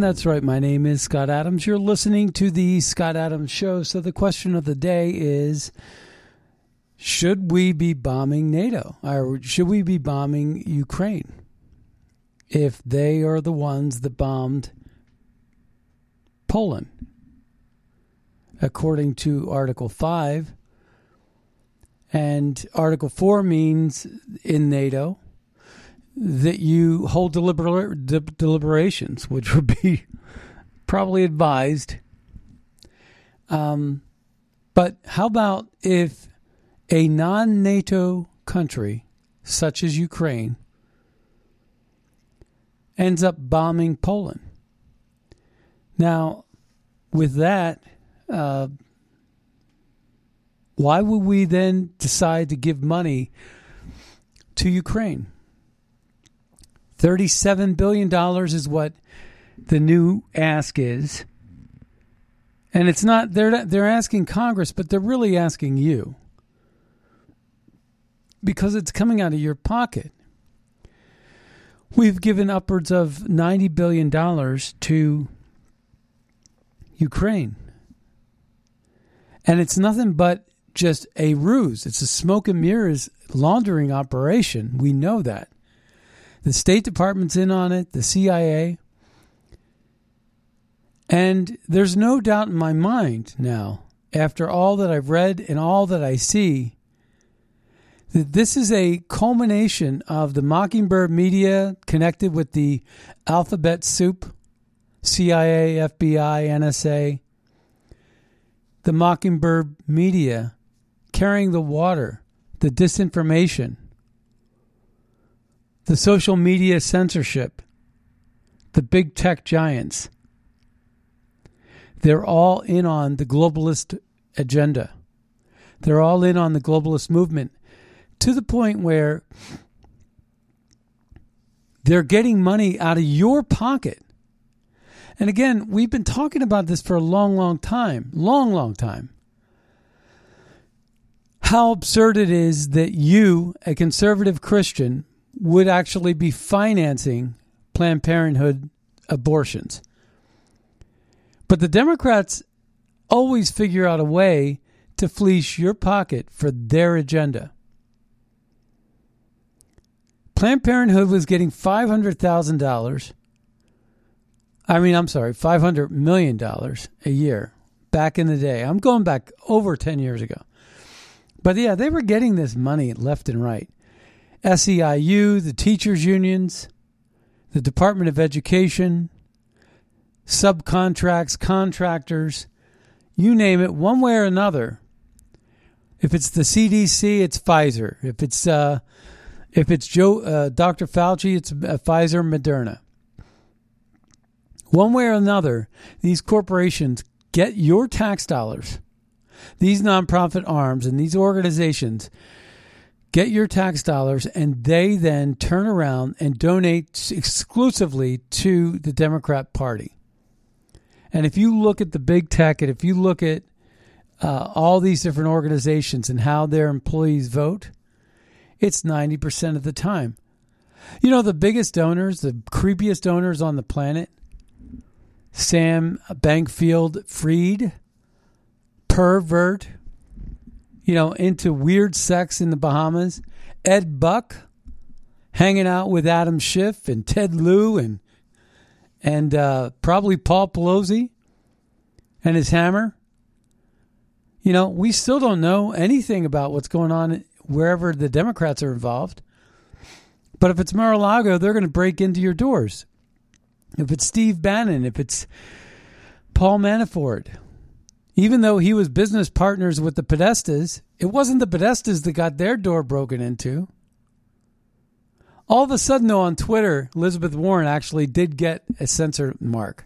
That's right. My name is Scott Adams. You're listening to the Scott Adams Show. So the question of the day is Should we be bombing NATO? Or should we be bombing Ukraine? If they are the ones that bombed Poland. According to Article 5. And Article 4 means in NATO that you hold deliber- de- deliberations, which would be probably advised. Um, but how about if a non NATO country, such as Ukraine, ends up bombing Poland? Now, with that, uh, why would we then decide to give money to Ukraine? $37 billion is what the new ask is. And it's not they're they're asking Congress, but they're really asking you. Because it's coming out of your pocket. We've given upwards of 90 billion dollars to Ukraine. And it's nothing but just a ruse. It's a smoke and mirrors laundering operation. We know that. The State Department's in on it, the CIA. And there's no doubt in my mind now, after all that I've read and all that I see, that this is a culmination of the Mockingbird media connected with the alphabet soup, CIA, FBI, NSA, the Mockingbird media carrying the water, the disinformation, the social media censorship, the big tech giants. They're all in on the globalist agenda. They're all in on the globalist movement to the point where they're getting money out of your pocket. And again, we've been talking about this for a long, long time. Long, long time. How absurd it is that you, a conservative Christian, would actually be financing Planned Parenthood abortions. But the Democrats always figure out a way to fleece your pocket for their agenda. Planned Parenthood was getting $500,000. I mean, I'm sorry, $500 million a year back in the day. I'm going back over 10 years ago. But yeah, they were getting this money left and right. SEIU, the teachers' unions, the Department of Education, subcontracts, contractors, you name it, one way or another. If it's the CDC, it's Pfizer. If it's uh, if it's Joe uh, Dr. Fauci, it's uh, Pfizer, Moderna. One way or another, these corporations get your tax dollars. These nonprofit arms and these organizations get your tax dollars and they then turn around and donate exclusively to the Democrat Party. And if you look at the big tech and if you look at uh, all these different organizations and how their employees vote, it's 90% of the time. You know, the biggest donors, the creepiest donors on the planet, Sam Bankman Fried, pervert, you know, into weird sex in the Bahamas. Ed Buck, hanging out with Adam Schiff and Ted Lieu and and uh, probably Paul Pelosi and his hammer. You know, we still don't know anything about what's going on wherever the Democrats are involved. But if it's Mar-a-Lago, they're going to break into your doors. If it's Steve Bannon, if it's Paul Manafort, even though he was business partners with the Podestas, it wasn't the Podestas that got their door broken into. All of a sudden, though, on Twitter, Elizabeth Warren actually did get a censor mark.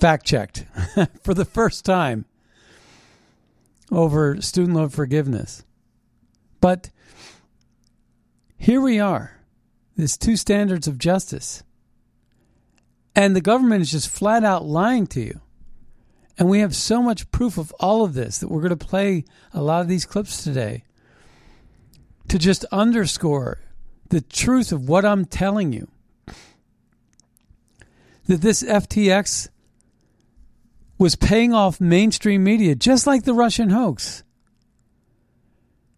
Fact checked for the first time over student loan forgiveness. But here we are. There's two standards of justice. And the government is just flat out lying to you. And we have so much proof of all of this that we're going to play a lot of these clips today to just underscore the truth of what I'm telling you. That this FTX was paying off mainstream media just like the Russian hoax.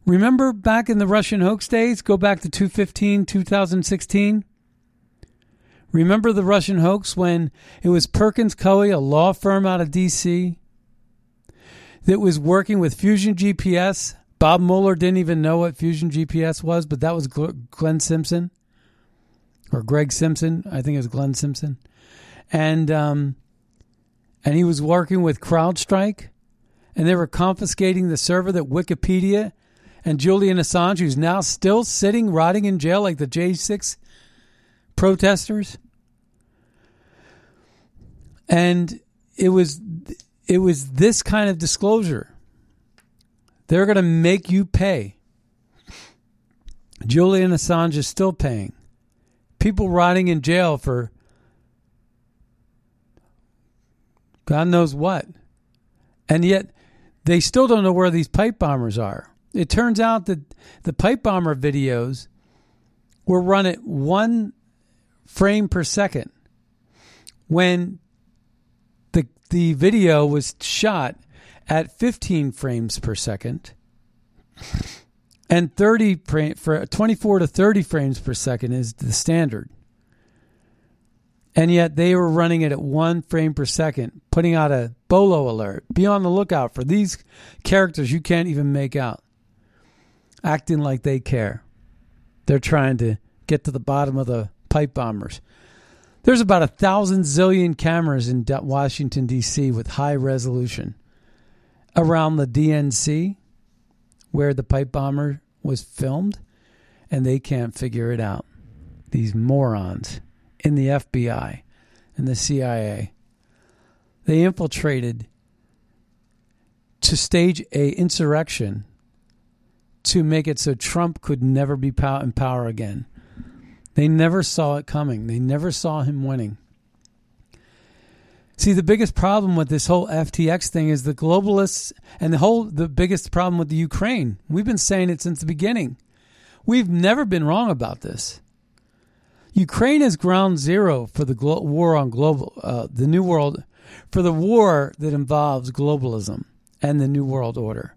Remember back in the Russian hoax days? Go back to 215, 2016. Remember the Russian hoax when it was Perkins Coie, a law firm out of D.C., that was working with Fusion GPS? Bob Mueller didn't even know what Fusion GPS was, but that was Glenn Simpson or Greg Simpson. I think it was Glenn Simpson. And, um, and he was working with CrowdStrike, and they were confiscating the server that Wikipedia and Julian Assange, who's now still sitting, rotting in jail like the J6 protesters. And it was it was this kind of disclosure. They're going to make you pay. Julian Assange is still paying. People rotting in jail for God knows what. And yet they still don't know where these pipe bombers are. It turns out that the pipe bomber videos were run at one frame per second when the video was shot at 15 frames per second and 30 for 24 to 30 frames per second is the standard and yet they were running it at one frame per second putting out a bolo alert be on the lookout for these characters you can't even make out acting like they care. They're trying to get to the bottom of the pipe bombers. There's about a thousand zillion cameras in Washington, D.C. with high resolution around the DNC where the pipe bomber was filmed, and they can't figure it out. These morons in the FBI and the CIA. They infiltrated to stage a insurrection to make it so Trump could never be in power again. They never saw it coming. They never saw him winning. See, the biggest problem with this whole FTX thing is the globalists and the whole the biggest problem with the Ukraine. We've been saying it since the beginning. We've never been wrong about this. Ukraine is ground zero for the glo- war on global uh, the new world for the war that involves globalism and the new world order.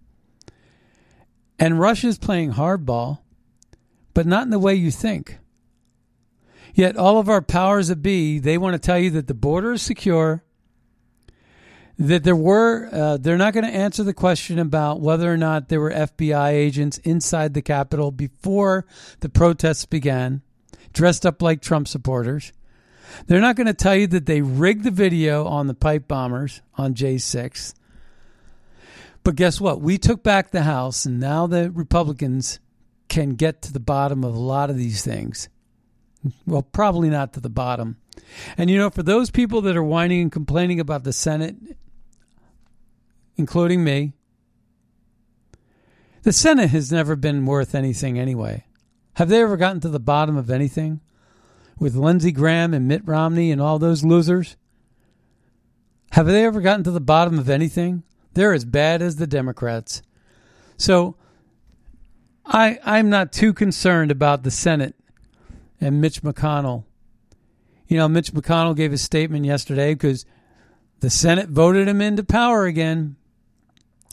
And Russia is playing hardball, but not in the way you think. Yet all of our powers that be, they want to tell you that the border is secure, that there were, uh, they're not going to answer the question about whether or not there were FBI agents inside the Capitol before the protests began, dressed up like Trump supporters. They're not going to tell you that they rigged the video on the pipe bombers on J6. But guess what? We took back the House, and now the Republicans can get to the bottom of a lot of these things. Well, probably not to the bottom. And you know, for those people that are whining and complaining about the Senate, including me, The Senate has never been worth anything anyway. Have they ever gotten to the bottom of anything? With Lindsey Graham and Mitt Romney and all those losers? Have they ever gotten to the bottom of anything? They're as bad as the Democrats. So I I'm not too concerned about the Senate and Mitch McConnell. You know, Mitch McConnell gave a statement yesterday because the Senate voted him into power again.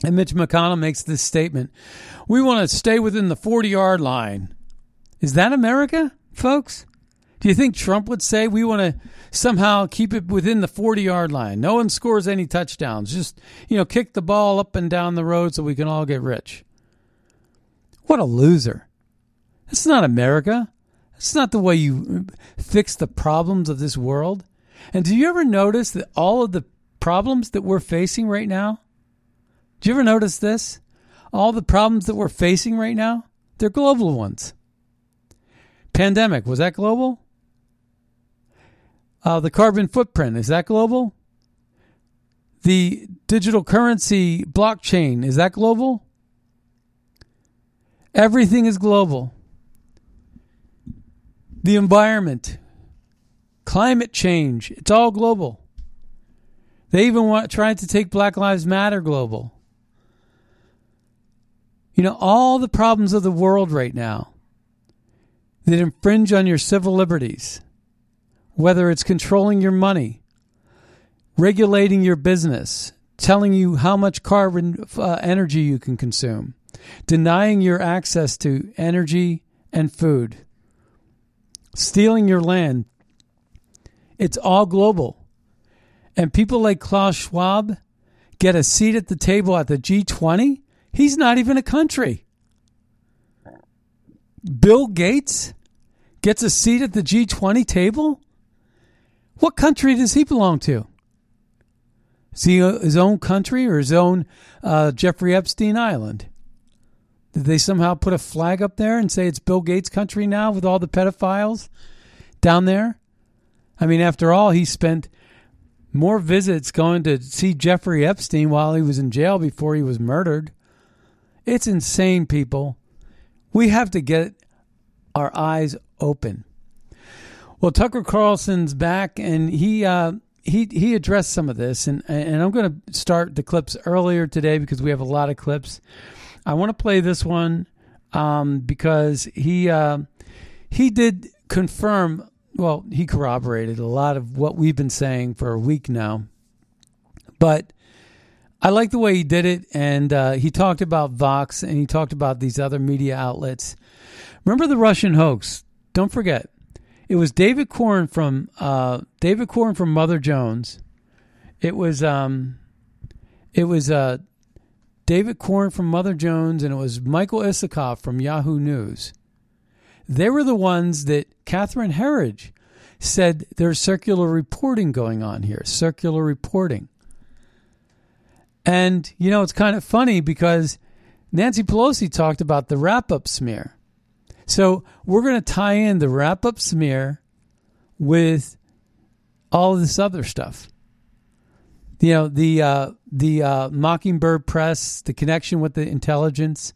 And Mitch McConnell makes this statement We want to stay within the 40 yard line. Is that America, folks? Do you think Trump would say we want to somehow keep it within the 40 yard line? No one scores any touchdowns. Just, you know, kick the ball up and down the road so we can all get rich. What a loser. That's not America. That's not the way you fix the problems of this world. And do you ever notice that all of the problems that we're facing right now? Do you ever notice this? All the problems that we're facing right now, they're global ones. Pandemic, was that global? Uh, the carbon footprint, is that global? The digital currency blockchain, is that global? Everything is global. The environment, climate change, it's all global. They even want trying to take Black Lives Matter global. You know, all the problems of the world right now that infringe on your civil liberties, whether it's controlling your money, regulating your business, telling you how much carbon uh, energy you can consume, denying your access to energy and food, stealing your land. It's all global. And people like Klaus Schwab get a seat at the table at the G20. He's not even a country. Bill Gates gets a seat at the G20 table? What country does he belong to? Is he his own country or his own uh, Jeffrey Epstein Island? Did they somehow put a flag up there and say it's Bill Gates' country now with all the pedophiles down there? I mean, after all, he spent more visits going to see Jeffrey Epstein while he was in jail before he was murdered. It's insane, people. We have to get our eyes open. Well, Tucker Carlson's back, and he uh, he he addressed some of this, and and I'm going to start the clips earlier today because we have a lot of clips. I want to play this one um, because he uh, he did confirm. Well, he corroborated a lot of what we've been saying for a week now. But I like the way he did it, and uh, he talked about Vox and he talked about these other media outlets. Remember the Russian hoax? Don't forget, it was David Corn from uh, David Corn from Mother Jones. It was um, it was uh, David Corn from Mother Jones, and it was Michael Isikoff from Yahoo News. They were the ones that Catherine Herridge said there's circular reporting going on here. Circular reporting. And, you know, it's kind of funny because Nancy Pelosi talked about the wrap up smear. So we're going to tie in the wrap up smear with all this other stuff you know the uh, the uh, Mockingbird Press, the connection with the intelligence,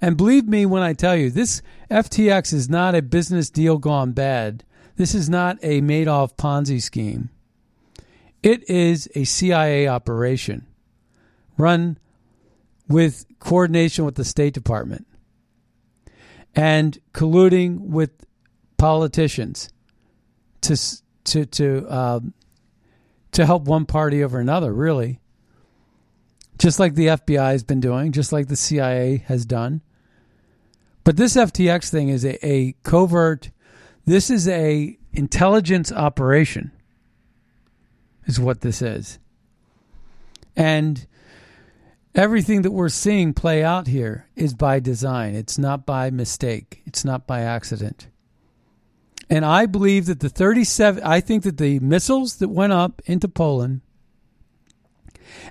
and believe me when I tell you, this FTX is not a business deal gone bad. This is not a Madoff Ponzi scheme. It is a CIA operation run with coordination with the State Department and colluding with politicians to to to uh, to help one party over another, really. Just like the FBI has been doing, just like the CIA has done. But this FTX thing is a, a covert, this is a intelligence operation, is what this is. And everything that we're seeing play out here is by design. It's not by mistake. It's not by accident. And I believe that the 37, I think that the missiles that went up into Poland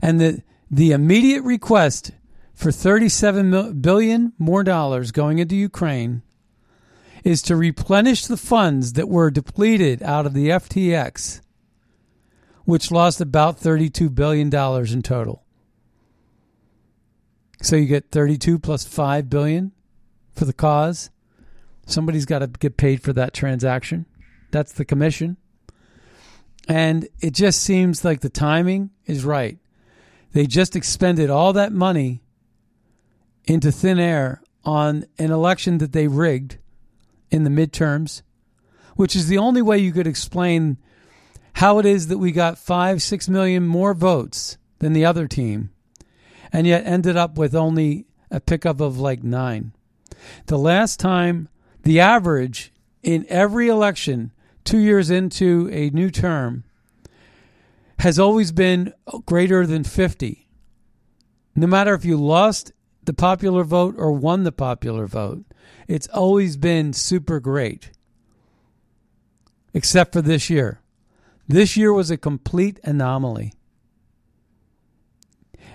and the, the immediate request for 37 billion more dollars going into Ukraine is to replenish the funds that were depleted out of the FTX, which lost about $32 billion in total. So you get 32 plus 5 billion for the cause. Somebody's got to get paid for that transaction. That's the commission. And it just seems like the timing is right. They just expended all that money into thin air on an election that they rigged in the midterms, which is the only way you could explain how it is that we got five, six million more votes than the other team, and yet ended up with only a pickup of like nine. The last time, the average in every election, two years into a new term, has always been greater than 50. No matter if you lost the popular vote or won the popular vote, it's always been super great. Except for this year. This year was a complete anomaly.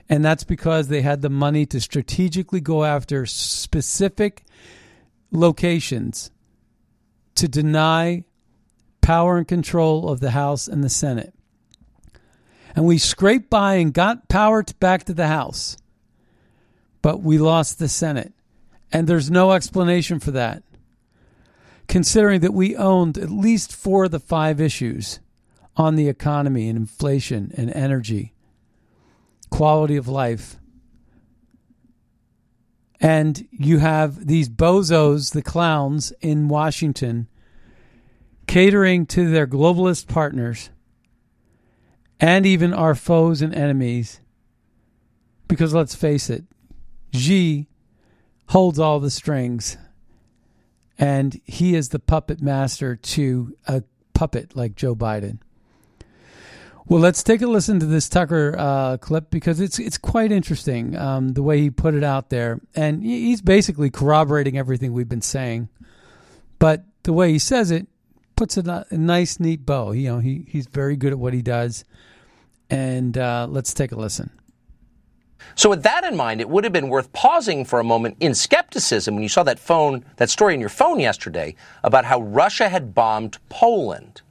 And that's because they had the money to strategically go after specific locations to deny power and control of the House and the Senate. And we scraped by and got power to back to the House, but we lost the Senate. And there's no explanation for that, considering that we owned at least four of the five issues on the economy and inflation and energy, quality of life. And you have these bozos, the clowns in Washington, catering to their globalist partners and even our foes and enemies. Because let's face it, Xi holds all the strings, and he is the puppet master to a puppet like Joe Biden. Well, let's take a listen to this Tucker uh, clip because it's it's quite interesting um, the way he put it out there, and he's basically corroborating everything we've been saying. But the way he says it puts a, a nice, neat bow. You know, he he's very good at what he does, and uh, let's take a listen. So, with that in mind, it would have been worth pausing for a moment in skepticism when you saw that phone, that story in your phone yesterday about how Russia had bombed Poland.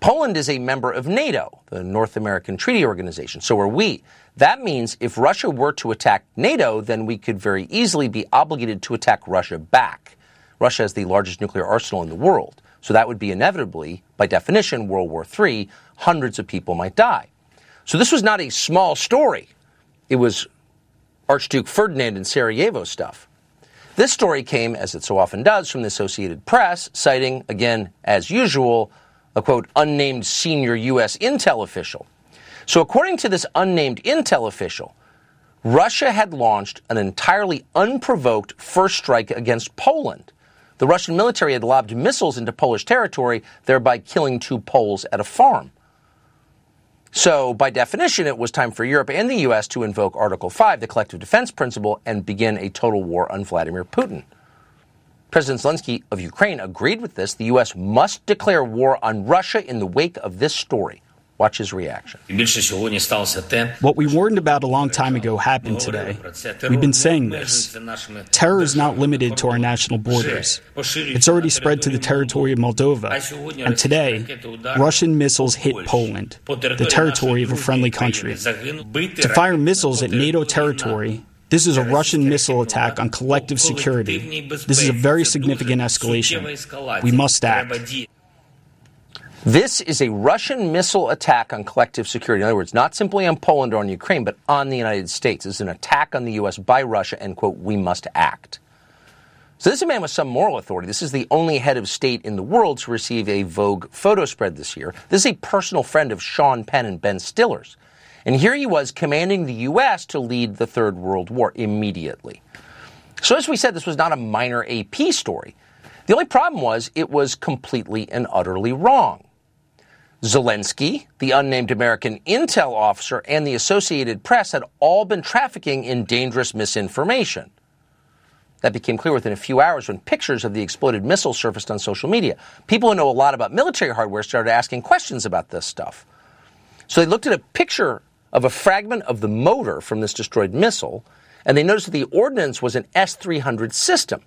Poland is a member of NATO, the North American Treaty Organization. So are we. That means if Russia were to attack NATO, then we could very easily be obligated to attack Russia back. Russia has the largest nuclear arsenal in the world. So that would be inevitably, by definition, World War III. Hundreds of people might die. So this was not a small story. It was Archduke Ferdinand and Sarajevo stuff. This story came, as it so often does, from the Associated Press, citing, again, as usual, a quote, unnamed senior U.S. intel official. So, according to this unnamed intel official, Russia had launched an entirely unprovoked first strike against Poland. The Russian military had lobbed missiles into Polish territory, thereby killing two Poles at a farm. So, by definition, it was time for Europe and the U.S. to invoke Article 5, the collective defense principle, and begin a total war on Vladimir Putin. President Zelensky of Ukraine agreed with this. The U.S. must declare war on Russia in the wake of this story. Watch his reaction. What we warned about a long time ago happened today. We've been saying this. Terror is not limited to our national borders. It's already spread to the territory of Moldova. And today, Russian missiles hit Poland, the territory of a friendly country. To fire missiles at NATO territory this is a Russian missile attack on collective security. This is a very significant escalation. We must act. This is a Russian missile attack on collective security. In other words, not simply on Poland or on Ukraine, but on the United States. Is an attack on the U.S. by Russia, and, quote, we must act. So this is a man with some moral authority. This is the only head of state in the world to receive a Vogue photo spread this year. This is a personal friend of Sean Penn and Ben Stiller's. And here he was commanding the U.S. to lead the Third World War immediately. So, as we said, this was not a minor AP story. The only problem was it was completely and utterly wrong. Zelensky, the unnamed American intel officer, and the Associated Press had all been trafficking in dangerous misinformation. That became clear within a few hours when pictures of the exploded missile surfaced on social media. People who know a lot about military hardware started asking questions about this stuff. So they looked at a picture of a fragment of the motor from this destroyed missile, and they noticed that the ordnance was an S 300 system.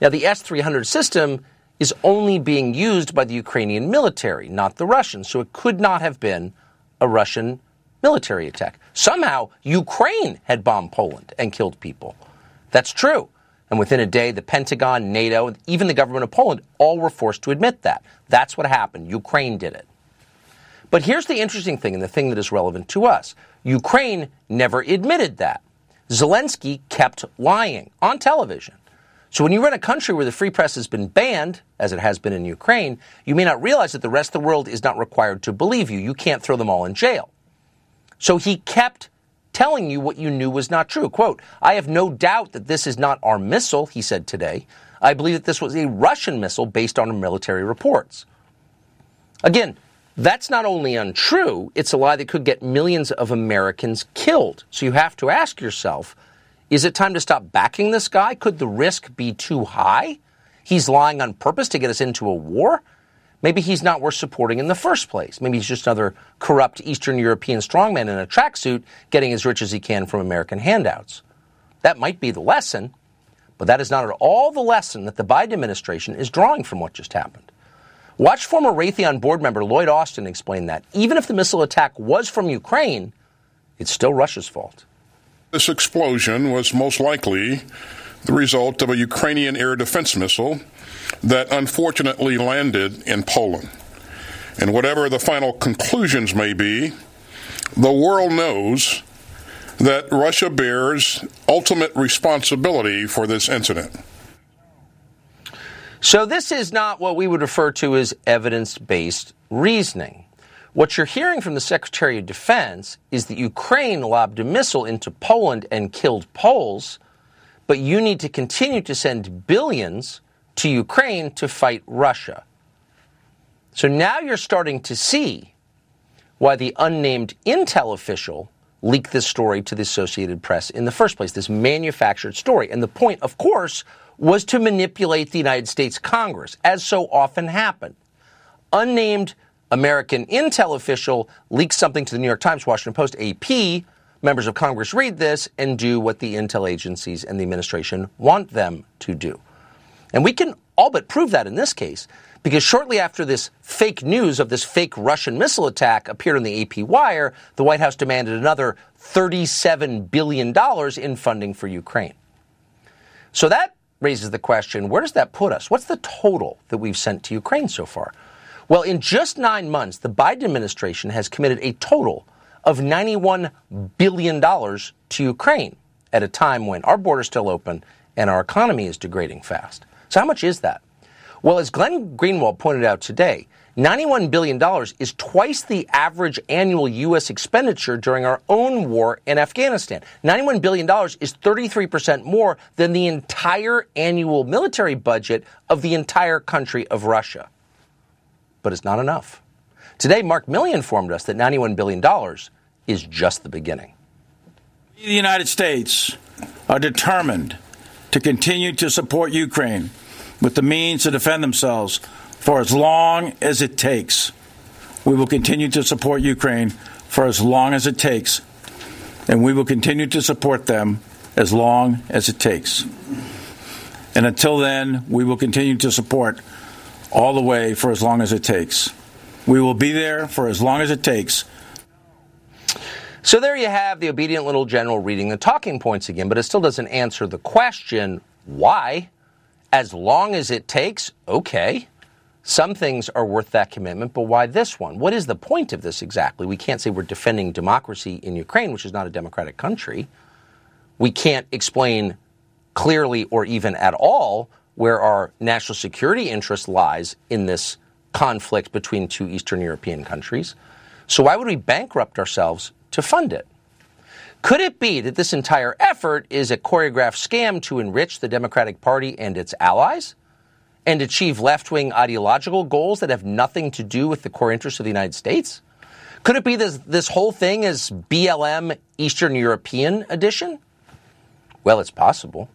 Now, the S 300 system is only being used by the Ukrainian military, not the Russians, so it could not have been a Russian military attack. Somehow, Ukraine had bombed Poland and killed people. That's true. And within a day, the Pentagon, NATO, and even the government of Poland all were forced to admit that. That's what happened. Ukraine did it. But here's the interesting thing and the thing that is relevant to us Ukraine never admitted that. Zelensky kept lying on television. So when you run a country where the free press has been banned, as it has been in Ukraine, you may not realize that the rest of the world is not required to believe you. You can't throw them all in jail. So he kept telling you what you knew was not true. Quote, I have no doubt that this is not our missile, he said today. I believe that this was a Russian missile based on military reports. Again, that's not only untrue, it's a lie that could get millions of Americans killed. So you have to ask yourself, is it time to stop backing this guy? Could the risk be too high? He's lying on purpose to get us into a war? Maybe he's not worth supporting in the first place. Maybe he's just another corrupt Eastern European strongman in a tracksuit getting as rich as he can from American handouts. That might be the lesson, but that is not at all the lesson that the Biden administration is drawing from what just happened. Watch former Raytheon board member Lloyd Austin explain that even if the missile attack was from Ukraine, it's still Russia's fault. This explosion was most likely the result of a Ukrainian air defense missile that unfortunately landed in Poland. And whatever the final conclusions may be, the world knows that Russia bears ultimate responsibility for this incident. So, this is not what we would refer to as evidence based reasoning. What you're hearing from the Secretary of Defense is that Ukraine lobbed a missile into Poland and killed Poles, but you need to continue to send billions to Ukraine to fight Russia. So now you're starting to see why the unnamed intel official leaked this story to the Associated Press in the first place, this manufactured story. And the point, of course, was to manipulate the United States Congress, as so often happened. Unnamed American intel official leaks something to the New York Times, Washington Post, AP. Members of Congress read this and do what the intel agencies and the administration want them to do. And we can all but prove that in this case, because shortly after this fake news of this fake Russian missile attack appeared on the AP wire, the White House demanded another $37 billion in funding for Ukraine. So that raises the question where does that put us? What's the total that we've sent to Ukraine so far? Well, in just nine months, the Biden administration has committed a total of $91 billion to Ukraine at a time when our border is still open and our economy is degrading fast. So, how much is that? Well, as Glenn Greenwald pointed out today, $91 billion is twice the average annual U.S. expenditure during our own war in Afghanistan. $91 billion is 33% more than the entire annual military budget of the entire country of Russia but it's not enough. Today, Mark Milley informed us that $91 billion is just the beginning. The United States are determined to continue to support Ukraine with the means to defend themselves for as long as it takes. We will continue to support Ukraine for as long as it takes, and we will continue to support them as long as it takes. And until then, we will continue to support all the way for as long as it takes. We will be there for as long as it takes. So there you have the obedient little general reading the talking points again, but it still doesn't answer the question why? As long as it takes, okay. Some things are worth that commitment, but why this one? What is the point of this exactly? We can't say we're defending democracy in Ukraine, which is not a democratic country. We can't explain clearly or even at all where our national security interest lies in this conflict between two Eastern European countries. So why would we bankrupt ourselves to fund it? Could it be that this entire effort is a choreographed scam to enrich the Democratic Party and its allies and achieve left wing ideological goals that have nothing to do with the core interests of the United States? Could it be this, this whole thing is BLM Eastern European edition? Well, it's possible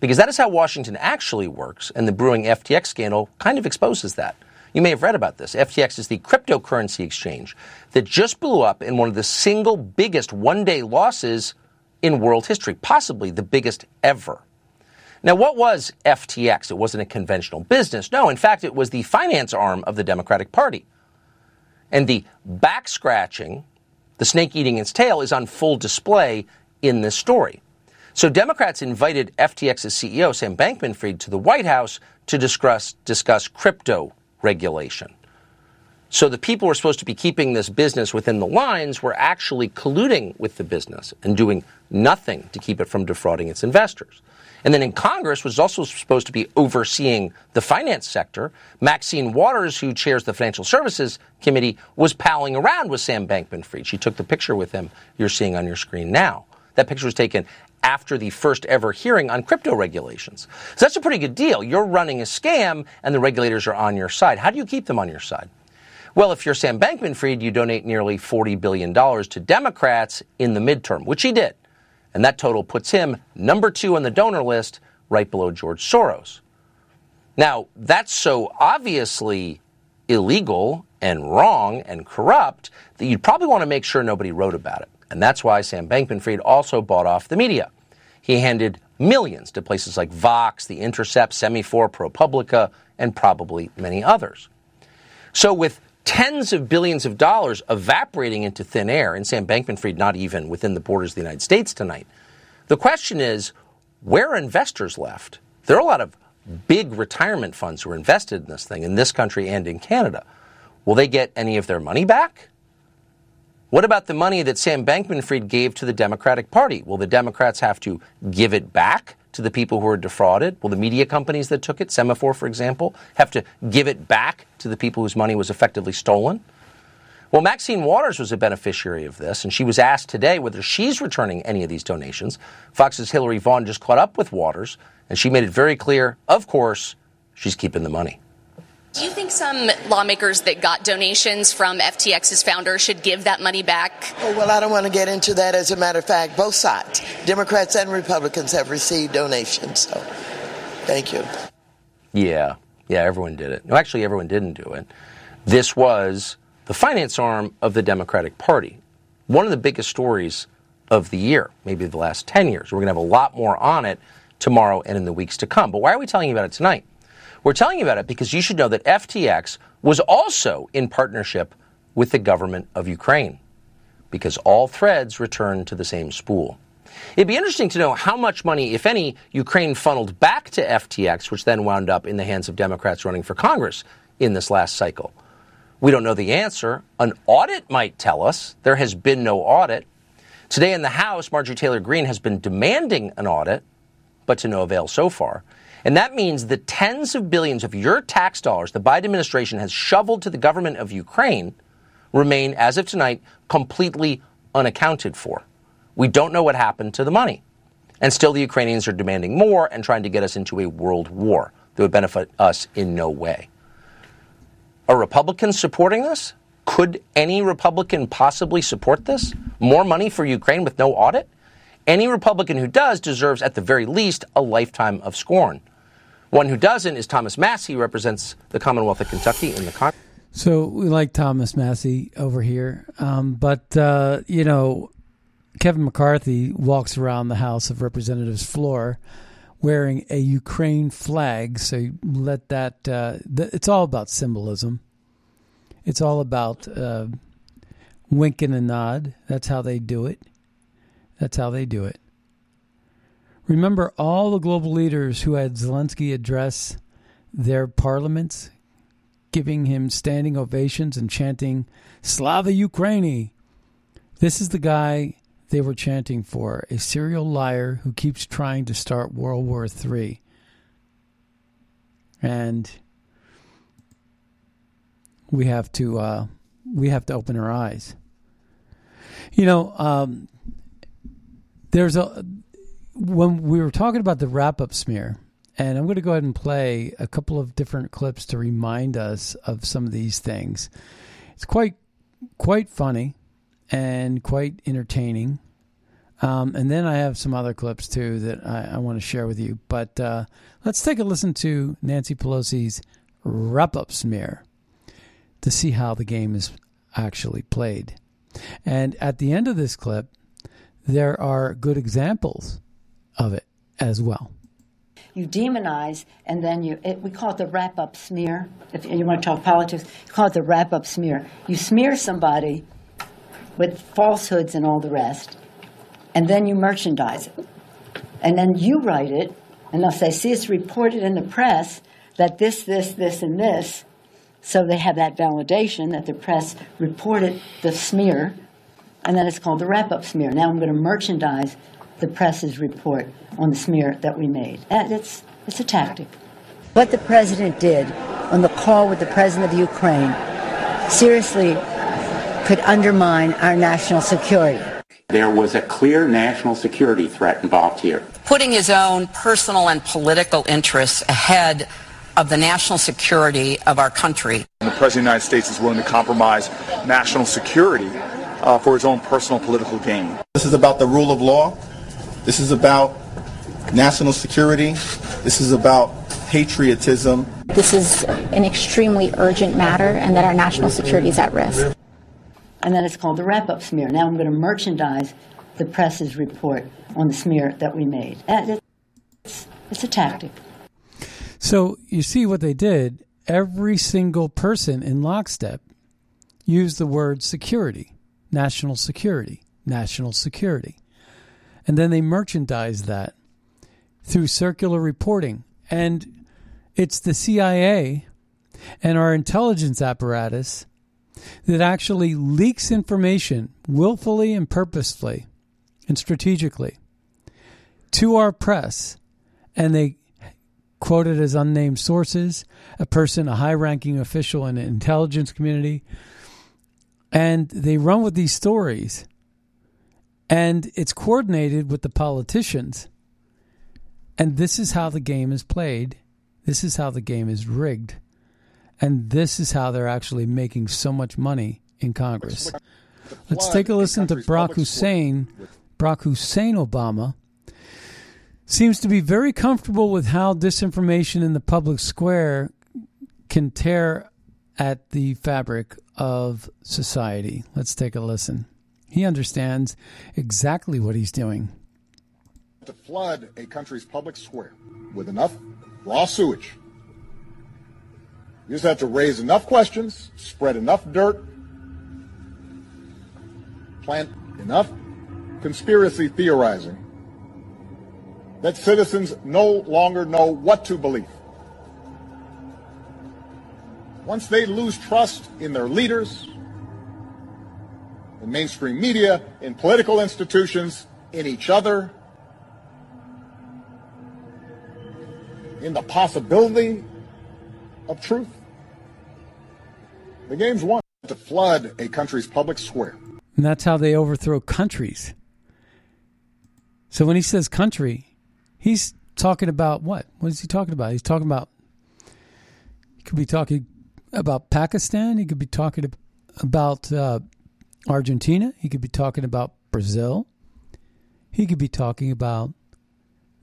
because that is how Washington actually works, and the brewing FTX scandal kind of exposes that. You may have read about this. FTX is the cryptocurrency exchange that just blew up in one of the single biggest one day losses in world history, possibly the biggest ever. Now, what was FTX? It wasn't a conventional business. No, in fact, it was the finance arm of the Democratic Party. And the back scratching The snake eating its tail is on full display in this story. So Democrats invited FTX's CEO, Sam Bankman Fried, to the White House to discuss, discuss crypto regulation. So the people who are supposed to be keeping this business within the lines were actually colluding with the business and doing nothing to keep it from defrauding its investors. And then in Congress, is also supposed to be overseeing the finance sector, Maxine Waters, who chairs the Financial Services Committee, was palling around with Sam Bankman Fried. She took the picture with him you're seeing on your screen now. That picture was taken after the first ever hearing on crypto regulations. So that's a pretty good deal. You're running a scam and the regulators are on your side. How do you keep them on your side? Well, if you're Sam Bankman Fried, you donate nearly $40 billion to Democrats in the midterm, which he did. And that total puts him number two on the donor list, right below George Soros. Now, that's so obviously illegal and wrong and corrupt that you'd probably want to make sure nobody wrote about it. And that's why Sam Bankman Fried also bought off the media. He handed millions to places like Vox, The Intercept, Semafor, ProPublica, and probably many others. So, with tens of billions of dollars evaporating into thin air, and Sam Bankman Fried not even within the borders of the United States tonight, the question is where are investors left? There are a lot of big retirement funds who are invested in this thing in this country and in Canada. Will they get any of their money back? What about the money that Sam Bankman Fried gave to the Democratic Party? Will the Democrats have to give it back to the people who are defrauded? Will the media companies that took it, Semafor, for example, have to give it back to the people whose money was effectively stolen? Well, Maxine Waters was a beneficiary of this, and she was asked today whether she's returning any of these donations. Fox's Hillary Vaughn just caught up with Waters, and she made it very clear, of course, she's keeping the money. Do you think some lawmakers that got donations from FTX's founder should give that money back? Oh, well, I don't want to get into that. As a matter of fact, both sides, Democrats and Republicans, have received donations. So, thank you. Yeah, yeah, everyone did it. No, actually, everyone didn't do it. This was the finance arm of the Democratic Party. One of the biggest stories of the year, maybe the last 10 years. We're going to have a lot more on it tomorrow and in the weeks to come. But why are we telling you about it tonight? We're telling you about it because you should know that FTX was also in partnership with the government of Ukraine because all threads return to the same spool. It'd be interesting to know how much money, if any, Ukraine funneled back to FTX, which then wound up in the hands of Democrats running for Congress in this last cycle. We don't know the answer. An audit might tell us. There has been no audit. Today in the House, Marjorie Taylor Greene has been demanding an audit, but to no avail so far. And that means the tens of billions of your tax dollars the Biden administration has shoveled to the government of Ukraine remain, as of tonight, completely unaccounted for. We don't know what happened to the money. And still, the Ukrainians are demanding more and trying to get us into a world war that would benefit us in no way. Are Republicans supporting this? Could any Republican possibly support this? More money for Ukraine with no audit? Any Republican who does deserves, at the very least, a lifetime of scorn. One who doesn't is Thomas Massie, who represents the Commonwealth of Kentucky in the Congress. So we like Thomas Massie over here. Um, but, uh, you know, Kevin McCarthy walks around the House of Representatives floor wearing a Ukraine flag. So let that, uh, th- it's all about symbolism. It's all about uh, wink and a nod. That's how they do it. That's how they do it. Remember all the global leaders who had Zelensky address their parliaments, giving him standing ovations and chanting, Slava Ukraini. This is the guy they were chanting for a serial liar who keeps trying to start World War III. And we have to uh, we have to open our eyes. You know, um, there's a when we were talking about the wrap up smear, and I'm going to go ahead and play a couple of different clips to remind us of some of these things. It's quite quite funny and quite entertaining. Um, and then I have some other clips too that I, I want to share with you. But uh, let's take a listen to Nancy Pelosi's wrap up smear to see how the game is actually played. And at the end of this clip, there are good examples of it as well. You demonize, and then you, it, we call it the wrap up smear. If you want to talk politics, call it the wrap up smear. You smear somebody, with falsehoods and all the rest, and then you merchandise it. And then you write it, and they'll say, see, it's reported in the press that this, this, this, and this. So they have that validation that the press reported the smear, and then it's called the wrap up smear. Now I'm going to merchandise the press's report on the smear that we made. And it's, it's a tactic. What the president did on the call with the president of Ukraine seriously could undermine our national security. There was a clear national security threat involved here. Putting his own personal and political interests ahead of the national security of our country. The President of the United States is willing to compromise national security uh, for his own personal political gain. This is about the rule of law. This is about national security. This is about patriotism. This is an extremely urgent matter and that our national security is at risk. And then it's called the wrap up smear. Now I'm going to merchandise the press's report on the smear that we made. It's, it's a tactic. So you see what they did. Every single person in lockstep used the word security, national security, national security. And then they merchandised that through circular reporting. And it's the CIA and our intelligence apparatus that actually leaks information willfully and purposefully and strategically to our press. And they quoted as unnamed sources, a person, a high ranking official in the intelligence community. And they run with these stories. And it's coordinated with the politicians. And this is how the game is played. This is how the game is rigged. And this is how they're actually making so much money in Congress. Let's take a listen to Barack Hussein, Barack Hussein Obama seems to be very comfortable with how disinformation in the public square can tear at the fabric of society. Let's take a listen. He understands exactly what he's doing. To flood a country's public square with enough raw sewage, you just have to raise enough questions, spread enough dirt, plant enough conspiracy theorizing that citizens no longer know what to believe. Once they lose trust in their leaders, in mainstream media, in political institutions, in each other, in the possibility of truth, the game's won to flood a country's public square. And that's how they overthrow countries. So when he says country, He's talking about what? What is he talking about? He's talking about. He could be talking about Pakistan. He could be talking about uh, Argentina. He could be talking about Brazil. He could be talking about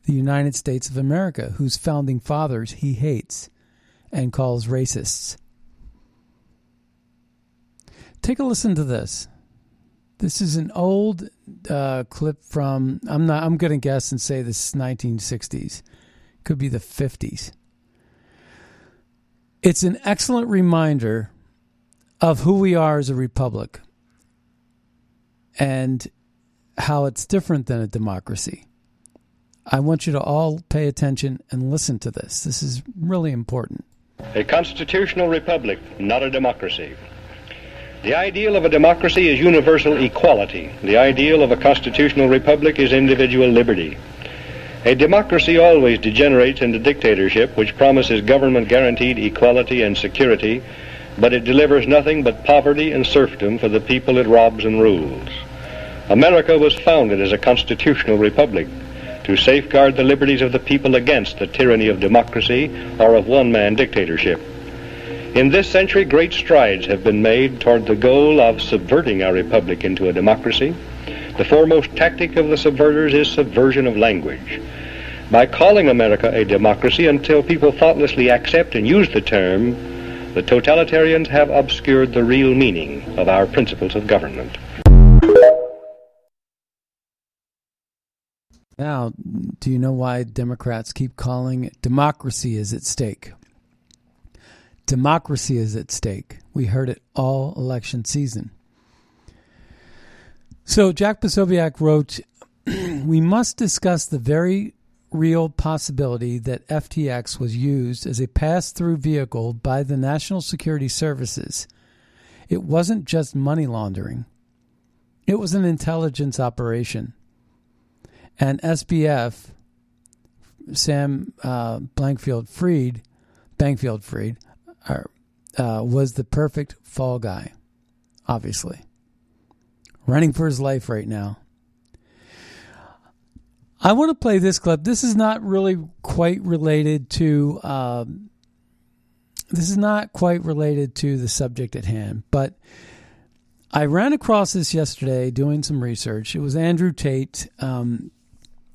the United States of America, whose founding fathers he hates and calls racists. Take a listen to this. This is an old uh, clip from I'm not I'm going to guess and say this is 1960s. Could be the 50s. It's an excellent reminder of who we are as a republic and how it's different than a democracy. I want you to all pay attention and listen to this. This is really important. A constitutional republic, not a democracy. The ideal of a democracy is universal equality. The ideal of a constitutional republic is individual liberty. A democracy always degenerates into dictatorship, which promises government guaranteed equality and security, but it delivers nothing but poverty and serfdom for the people it robs and rules. America was founded as a constitutional republic to safeguard the liberties of the people against the tyranny of democracy or of one man dictatorship. In this century, great strides have been made toward the goal of subverting our republic into a democracy. The foremost tactic of the subverters is subversion of language. By calling America a democracy until people thoughtlessly accept and use the term, the totalitarians have obscured the real meaning of our principles of government. Now, do you know why Democrats keep calling democracy is at stake? Democracy is at stake. We heard it all election season. So Jack Posobiec wrote, "We must discuss the very real possibility that FTX was used as a pass-through vehicle by the National Security Services. It wasn't just money laundering; it was an intelligence operation." And SBF, Sam uh, Blankfield Fried, Bankfield Freed, uh, was the perfect fall guy, obviously running for his life right now. I want to play this clip. This is not really quite related to. Um, this is not quite related to the subject at hand, but I ran across this yesterday doing some research. It was Andrew Tate. Um,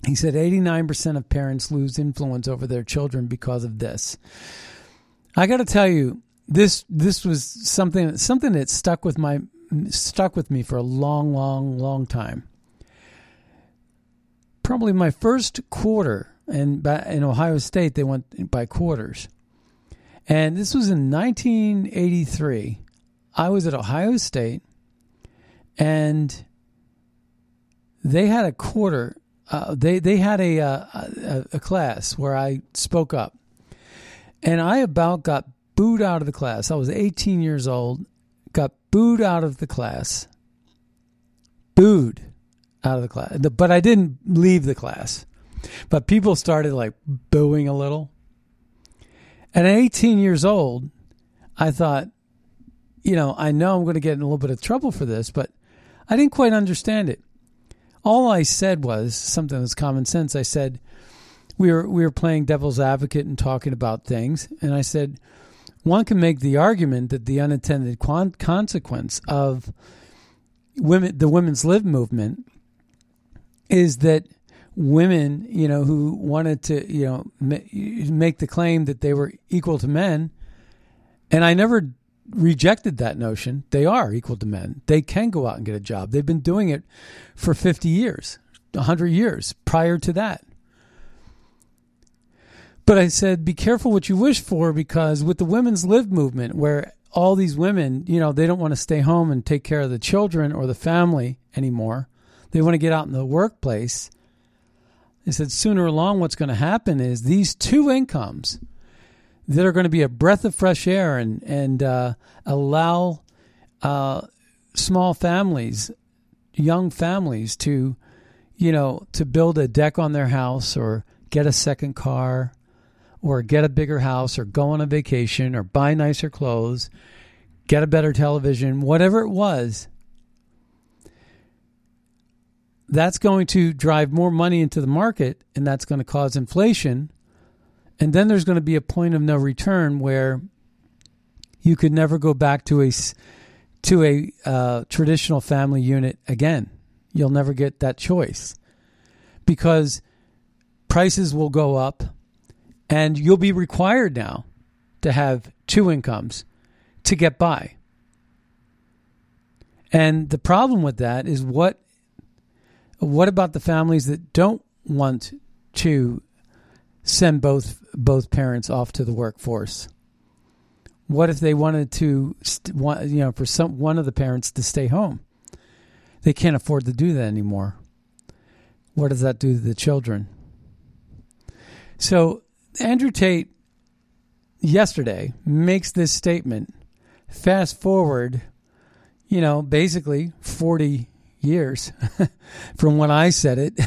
he said 89% of parents lose influence over their children because of this. I got to tell you, this this was something something that stuck with my stuck with me for a long, long, long time. Probably my first quarter, and in Ohio State they went by quarters, and this was in 1983. I was at Ohio State, and they had a quarter. Uh, they they had a, uh, a a class where I spoke up, and I about got booed out of the class. I was 18 years old, got booed out of the class. Booed out of the class. But I didn't leave the class. But people started like booing a little. And at 18 years old, I thought, you know, I know I'm going to get in a little bit of trouble for this, but I didn't quite understand it. All I said was something that's common sense. I said, we were we were playing devil's advocate and talking about things, and I said, one can make the argument that the unintended consequence of women, the women's live movement, is that women, you know, who wanted to, you know, make the claim that they were equal to men, and I never rejected that notion. They are equal to men. They can go out and get a job. They've been doing it for 50 years, 100 years prior to that. But I said, be careful what you wish for because with the women's live movement, where all these women, you know, they don't want to stay home and take care of the children or the family anymore. They want to get out in the workplace. They said sooner along, what's going to happen is these two incomes that are going to be a breath of fresh air and and uh, allow uh, small families, young families, to you know to build a deck on their house or get a second car or get a bigger house or go on a vacation or buy nicer clothes, get a better television, whatever it was, that's going to drive more money into the market and that's going to cause inflation. And then there's going to be a point of no return where you could never go back to a to a uh, traditional family unit again. You'll never get that choice because prices will go up and you'll be required now to have two incomes to get by. And the problem with that is what what about the families that don't want to send both both parents off to the workforce? What if they wanted to you know for some one of the parents to stay home? They can't afford to do that anymore. What does that do to the children? So Andrew Tate yesterday makes this statement. Fast forward, you know, basically 40 years from when I said it.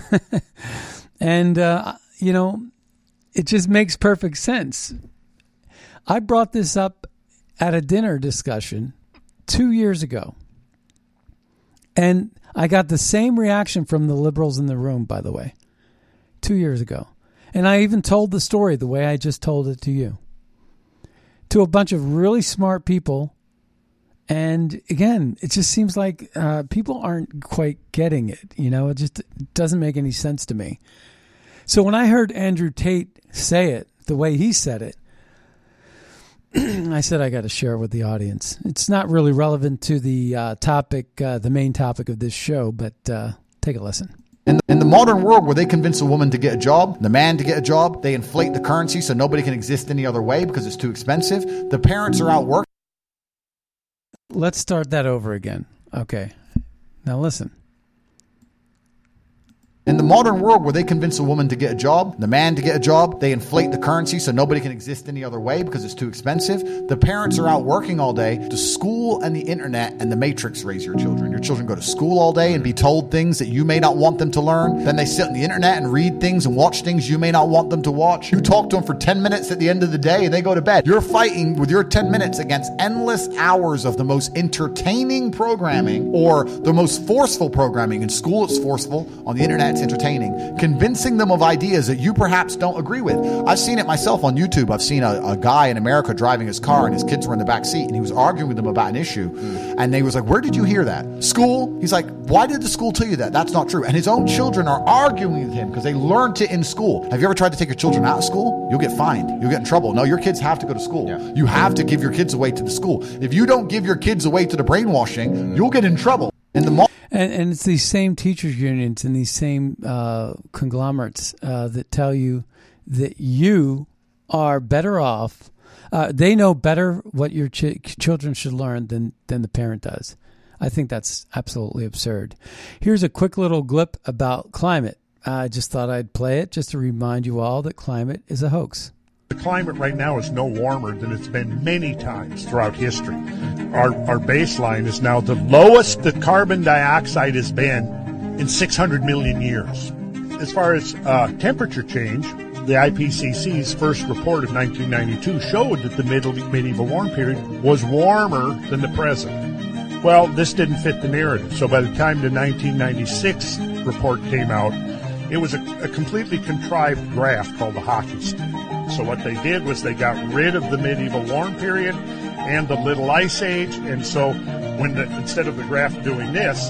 and, uh, you know, it just makes perfect sense. I brought this up at a dinner discussion two years ago. And I got the same reaction from the liberals in the room, by the way, two years ago. And I even told the story the way I just told it to you to a bunch of really smart people. And again, it just seems like uh, people aren't quite getting it. You know, it just doesn't make any sense to me. So when I heard Andrew Tate say it the way he said it, I said I got to share it with the audience. It's not really relevant to the uh, topic, uh, the main topic of this show, but uh, take a listen. In the, in the modern world where they convince a woman to get a job, the man to get a job, they inflate the currency so nobody can exist any other way because it's too expensive. The parents are out working. Let's start that over again. Okay. Now listen. In the modern world where they convince a woman to get a job, the man to get a job, they inflate the currency so nobody can exist any other way because it's too expensive. The parents are out working all day. The school and the internet and the matrix raise your children. Your children go to school all day and be told things that you may not want them to learn. Then they sit on the internet and read things and watch things you may not want them to watch. You talk to them for 10 minutes at the end of the day and they go to bed. You're fighting with your 10 minutes against endless hours of the most entertaining programming or the most forceful programming. In school, it's forceful. On the internet, it's entertaining, convincing them of ideas that you perhaps don't agree with. I've seen it myself on YouTube. I've seen a, a guy in America driving his car and his kids were in the back seat and he was arguing with them about an issue. Mm. And they was like, Where did you hear that? School? He's like, Why did the school tell you that? That's not true. And his own children are arguing with him because they learned it in school. Have you ever tried to take your children out of school? You'll get fined. You'll get in trouble. No, your kids have to go to school. Yeah. You have to give your kids away to the school. If you don't give your kids away to the brainwashing, mm. you'll get in trouble. In the mall. And, and it's these same teachers unions and these same uh, conglomerates uh, that tell you that you are better off. Uh, they know better what your ch- children should learn than than the parent does. I think that's absolutely absurd. Here's a quick little glip about climate. I just thought I'd play it just to remind you all that climate is a hoax. The climate right now is no warmer than it's been many times throughout history. Our, our baseline is now the lowest that carbon dioxide has been in 600 million years. As far as uh, temperature change, the IPCC's first report of 1992 showed that the middle, medieval warm period was warmer than the present. Well, this didn't fit the narrative. So by the time the 1996 report came out, it was a, a completely contrived graph called the hockey stick. So what they did was they got rid of the medieval warm period and the little ice age, and so when the, instead of the graph doing this,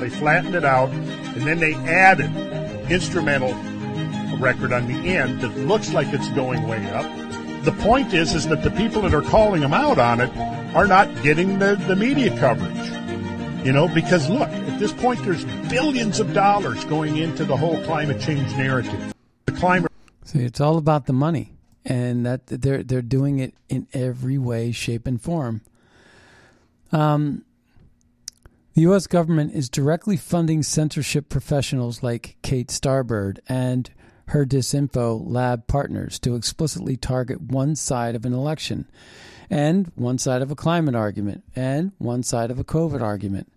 they flattened it out, and then they added instrumental record on the end that looks like it's going way up. The point is, is that the people that are calling them out on it are not getting the, the media coverage. You know, because look, at this point, there's billions of dollars going into the whole climate change narrative. The climate See, it's all about the money, and that they're they're doing it in every way, shape, and form. Um, the U.S. government is directly funding censorship professionals like Kate Starbird and her Disinfo lab partners to explicitly target one side of an election, and one side of a climate argument, and one side of a COVID argument.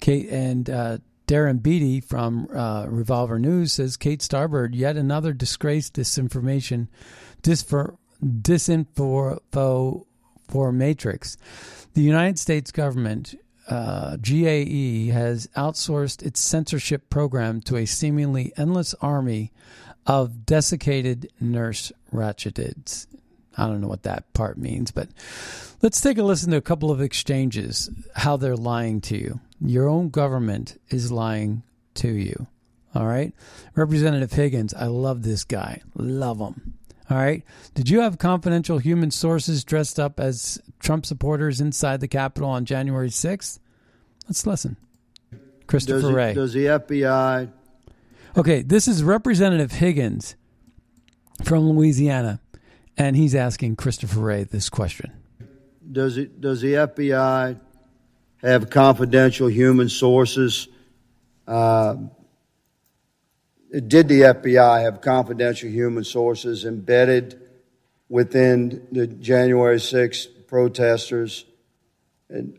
Kate and uh, Darren Beattie from uh, Revolver News says Kate Starbird, yet another disgraced disinformation, disinfo for Matrix. The United States government, uh, GAE, has outsourced its censorship program to a seemingly endless army of desiccated nurse ratchetids. I don't know what that part means, but let's take a listen to a couple of exchanges, how they're lying to you. Your own government is lying to you. All right. Representative Higgins, I love this guy. Love him. All right. Did you have confidential human sources dressed up as Trump supporters inside the Capitol on January 6th? Let's listen. Christopher does Wray. Does the FBI. Okay. This is Representative Higgins from Louisiana, and he's asking Christopher Wray this question. Does, it, does the FBI have confidential human sources. Uh, did the FBI have confidential human sources embedded within the January 6th protesters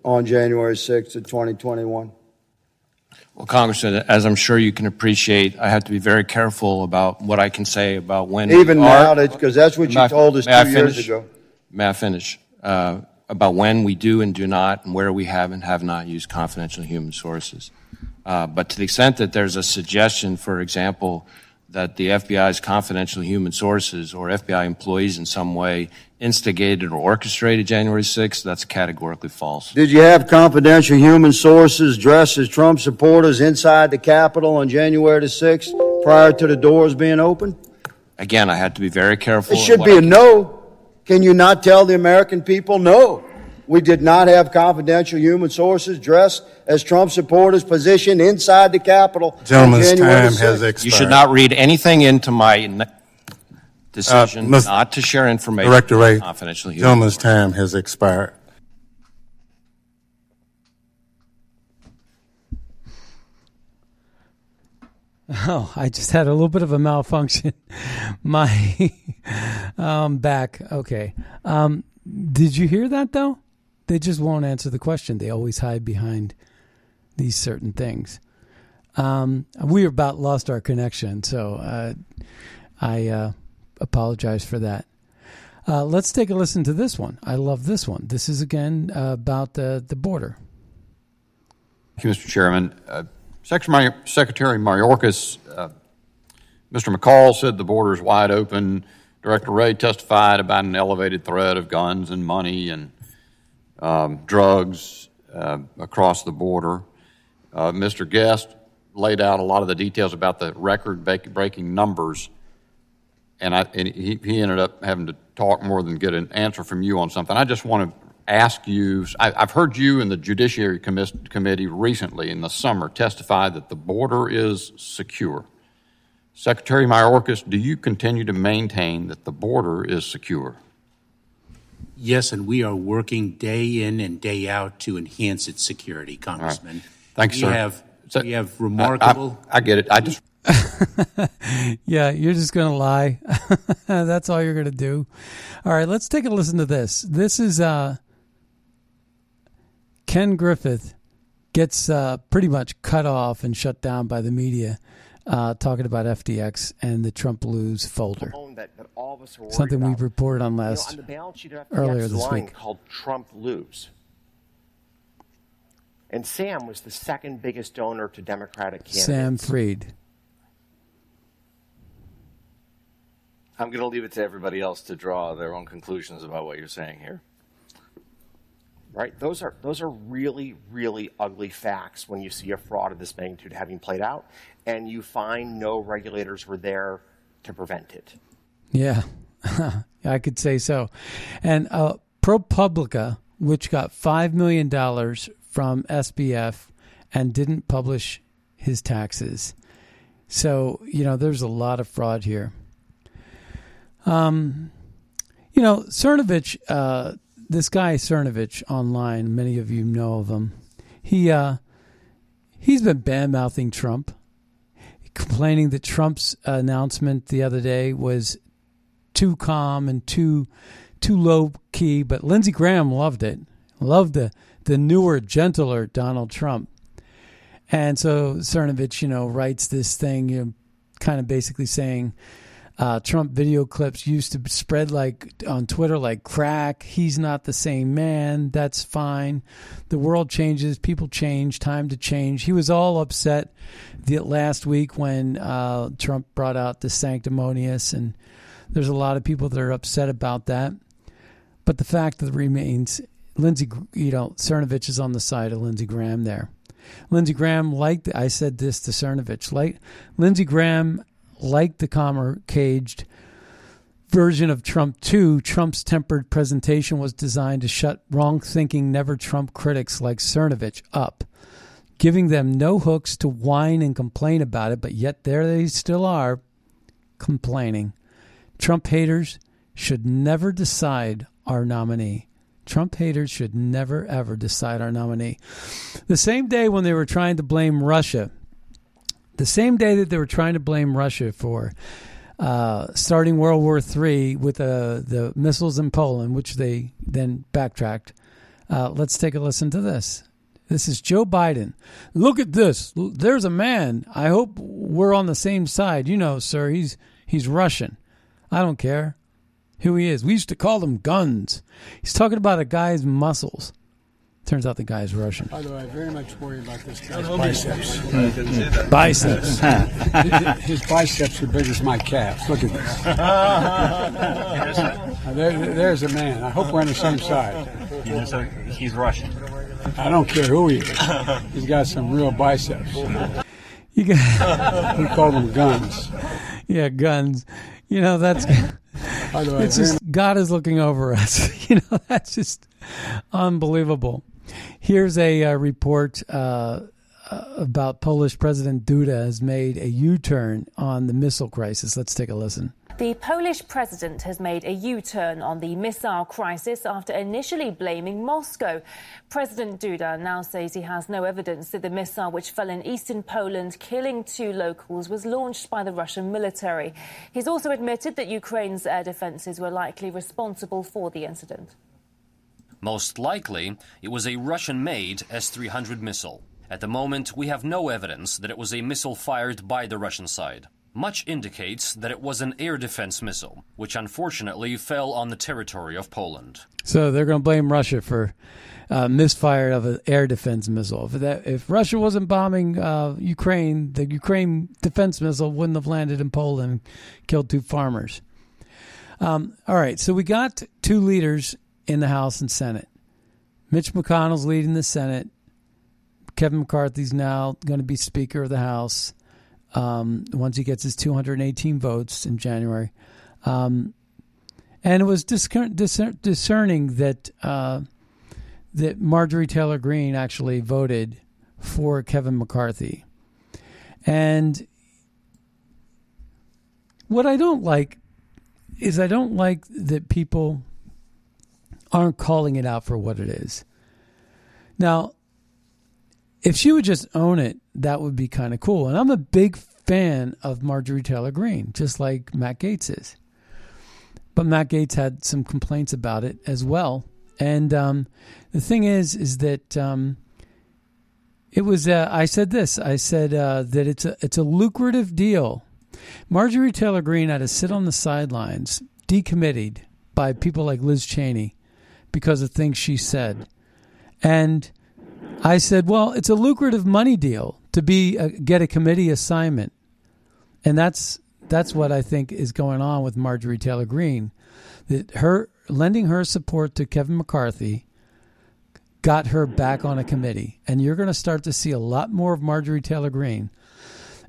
on January 6th of 2021? Well, Congressman, as I'm sure you can appreciate, I have to be very careful about what I can say about when. Even now, because that's what you told us two years ago. May I finish? Uh, about when we do and do not, and where we have and have not used confidential human sources. Uh, but to the extent that there's a suggestion, for example, that the FBI's confidential human sources or FBI employees in some way instigated or orchestrated January 6th, that's categorically false. Did you have confidential human sources dressed as Trump supporters inside the Capitol on January the 6th prior to the doors being open? Again, I had to be very careful. It should be a no. Can you not tell the American people no? We did not have confidential human sources dressed as Trump supporters positioned inside the Capitol. Gentleman's time has expired. You should not read anything into my decision uh, not to share information. Director Wray, confidential human gentleman's time has expired. Oh, I just had a little bit of a malfunction. My um back. Okay. Um did you hear that though? They just won't answer the question. They always hide behind these certain things. Um we about lost our connection, so uh I uh apologize for that. Uh, let's take a listen to this one. I love this one. This is again about the the border. Thank you, Mr. Chairman. Uh, Secretary, Secretary Mayorkas, uh, Mr. McCaul said the border is wide open. Director Wray testified about an elevated threat of guns and money and um, drugs uh, across the border. Uh, Mr. Guest laid out a lot of the details about the record breaking numbers, and, I, and he, he ended up having to talk more than get an answer from you on something. I just want to ask you I, have heard you and the Judiciary Commis- Committee recently in the summer testify that the border is secure. Secretary Mayorkas, do you continue to maintain that the border is secure? Yes, and we are working day in and day out to enhance its security, Congressman. Right. Thanks, we sir. Have, we have remarkable. I, I, I get it. I just. yeah, you're just going to lie. That's all you're going to do. All right, let's take a listen to this. This is uh, Ken Griffin gets uh, pretty much cut off and shut down by the media uh, talking about FTX and the Trump lose folder. That, that all of us are Something about. we reported on last you know, on the sheet earlier this week. called Trump lose. And Sam was the second biggest donor to Democratic candidates. Sam Freed. I'm going to leave it to everybody else to draw their own conclusions about what you're saying here. Right? Those are those are really really ugly facts when you see a fraud of this magnitude having played out, and you find no regulators were there to prevent it. Yeah, I could say so. And uh, ProPublica, which got five million dollars from SBF and didn't publish his taxes, so you know there's a lot of fraud here. Um, you know, Cernovich, uh, this guy Cernovich online, many of you know of him. He uh, he's been bad mouthing Trump, complaining that Trump's announcement the other day was too calm and too too low key. But Lindsey Graham loved it, loved the the newer, gentler Donald Trump. And so Cernovich, you know, writes this thing, you know, kind of basically saying uh, Trump video clips used to spread like on Twitter like crack. He's not the same man. That's fine. The world changes. People change. Time to change. He was all upset the last week when uh, Trump brought out the sanctimonious, and there's a lot of people that are upset about that. But the fact that remains, Lindsey, you know, Cernovich is on the side of Lindsey Graham there. Lindsey Graham liked. I said this to Cernovich. Like Lindsey Graham like the calmer caged version of Trump 2, Trump's tempered presentation was designed to shut wrong thinking, never Trump critics like Cernovich up, giving them no hooks to whine and complain about it, but yet there they still are complaining. Trump haters should never decide our nominee. Trump haters should never, ever decide our nominee. The same day when they were trying to blame Russia the same day that they were trying to blame Russia for uh, starting World War III with uh, the missiles in Poland, which they then backtracked. Uh, let's take a listen to this. This is Joe Biden. Look at this. There's a man. I hope we're on the same side. You know, sir, he's he's Russian. I don't care who he is. We used to call them guns. He's talking about a guy's muscles. Turns out the guy's Russian. By the way, I very much worry about this guy's biceps. Biceps. His biceps are big as my calves. Look at this. there, there's a man. I hope we're on the same side. He's Russian. I don't care who he is. He's got some real biceps. You got. we call them guns. Yeah, guns. You know that's. By the way, it's just God is looking over us. You know that's just unbelievable. Here's a uh, report uh, about Polish President Duda has made a U-turn on the missile crisis. Let's take a listen. The Polish president has made a U turn on the missile crisis after initially blaming Moscow. President Duda now says he has no evidence that the missile, which fell in eastern Poland, killing two locals, was launched by the Russian military. He's also admitted that Ukraine's air defenses were likely responsible for the incident. Most likely, it was a Russian made S 300 missile. At the moment, we have no evidence that it was a missile fired by the Russian side. Much indicates that it was an air defense missile, which unfortunately fell on the territory of Poland. So they're going to blame Russia for uh, misfire of an air defense missile. If that, if Russia wasn't bombing uh, Ukraine, the Ukraine defense missile wouldn't have landed in Poland, and killed two farmers. Um, all right, so we got two leaders in the House and Senate. Mitch McConnell's leading the Senate. Kevin McCarthy's now going to be Speaker of the House um, once he gets his 218 votes in January. Um, and it was discerning that uh, that Marjorie Taylor Greene actually voted for Kevin McCarthy. And what I don't like is I don't like that people aren't calling it out for what it is. Now, if she would just own it, that would be kind of cool. And I'm a big fan of Marjorie Taylor Greene, just like Matt Gaetz is. But Matt Gaetz had some complaints about it as well. And um, the thing is, is that um, it was. Uh, I said this. I said uh, that it's a it's a lucrative deal. Marjorie Taylor Greene had to sit on the sidelines, decommitted by people like Liz Cheney because of things she said, and I said, well, it's a lucrative money deal to be a, get a committee assignment, and that's that's what I think is going on with Marjorie Taylor Greene. That her lending her support to Kevin McCarthy got her back on a committee, and you're going to start to see a lot more of Marjorie Taylor Greene.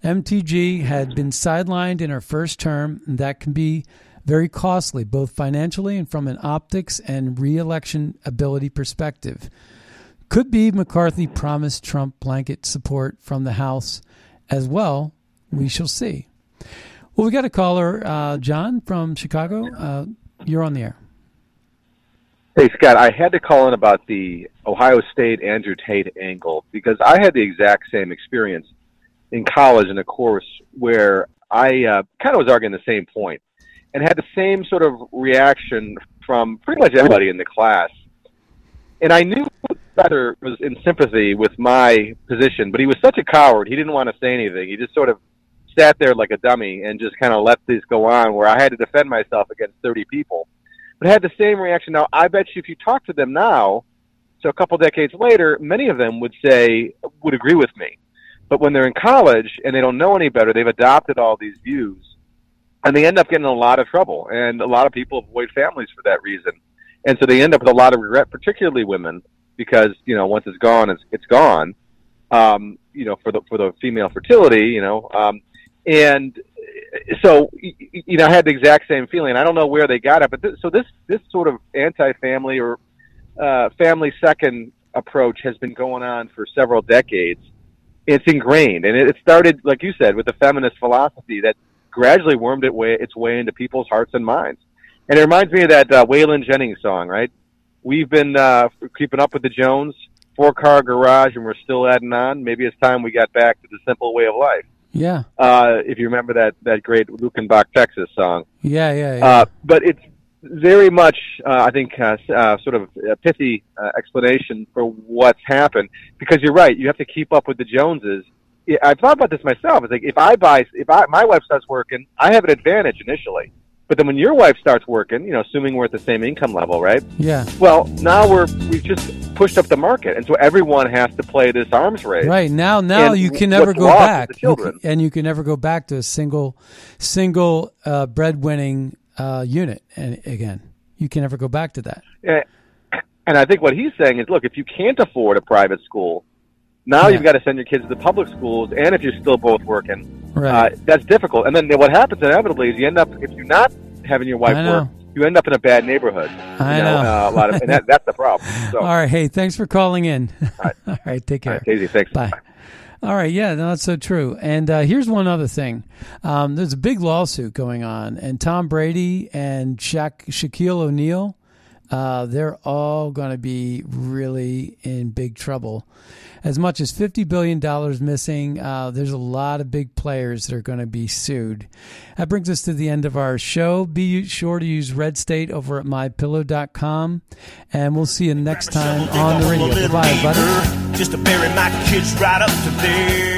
MTG had been sidelined in her first term, and that can be very costly, both financially and from an optics and reelection ability perspective. Could be McCarthy promised Trump blanket support from the House as well. We shall see. Well, we got a caller, uh, John from Chicago. Uh, you're on the air. Hey, Scott, I had to call in about the Ohio State Andrew Tate angle because I had the exact same experience in college in a course where I uh, kind of was arguing the same point and had the same sort of reaction from pretty much everybody in the class. And I knew Feather was in sympathy with my position, but he was such a coward. He didn't want to say anything. He just sort of sat there like a dummy and just kind of let this go on where I had to defend myself against 30 people. But had the same reaction. Now, I bet you if you talk to them now, so a couple decades later, many of them would say, would agree with me. But when they're in college and they don't know any better, they've adopted all these views and they end up getting in a lot of trouble. And a lot of people avoid families for that reason. And so they end up with a lot of regret, particularly women because you know once it's gone, it's it's gone. Um, you know, for the for the female fertility, you know, um, and so you know, I had the exact same feeling. I don't know where they got it, but th- so this this sort of anti-family or uh, family second approach has been going on for several decades. It's ingrained, and it started, like you said, with the feminist philosophy that gradually wormed it way, its way into people's hearts and minds. And it reminds me of that uh, Waylon Jennings song, right? we've been uh, keeping up with the Jones four car garage, and we're still adding on. Maybe it's time we got back to the simple way of life. Yeah. Uh, if you remember that that great Luckenbach, Texas song. Yeah, yeah, yeah. Uh, but it's very much, uh, I think, uh, uh, sort of a pithy uh, explanation for what's happened. Because you're right, you have to keep up with the Joneses. I've thought about this myself. It's like if I buy, if I my wife starts working, I have an advantage initially but then when your wife starts working, you know, assuming we're at the same income level, right? Yeah. Well, now we're we've just pushed up the market, and so everyone has to play this arms race. Right now, now and you can never go back, you can, and you can never go back to a single, single uh, breadwinning uh, unit. And again, you can never go back to that. Yeah. And I think what he's saying is, look, if you can't afford a private school, now yeah. you've got to send your kids to the public schools, and if you're still both working, right. uh, that's difficult. And then what happens inevitably is you end up, if you're not having your wife work, you end up in a bad neighborhood. I you know, know. Uh, a lot of, and that, that's the problem. So. All right, hey, thanks for calling in. All right, All right take care. All right, Daisy, thanks. Bye. Bye. All right, yeah, no, that's so true. And uh, here's one other thing: um, there's a big lawsuit going on, and Tom Brady and Shaq, Shaquille O'Neal, uh, they're all going to be really in big trouble. As much as fifty billion dollars missing, uh, there's a lot of big players that are going to be sued. That brings us to the end of our show. Be sure to use Red State over at mypillow.com, and we'll see you next time on the radio. Bye, buddy. Just to bury my kids right up to there.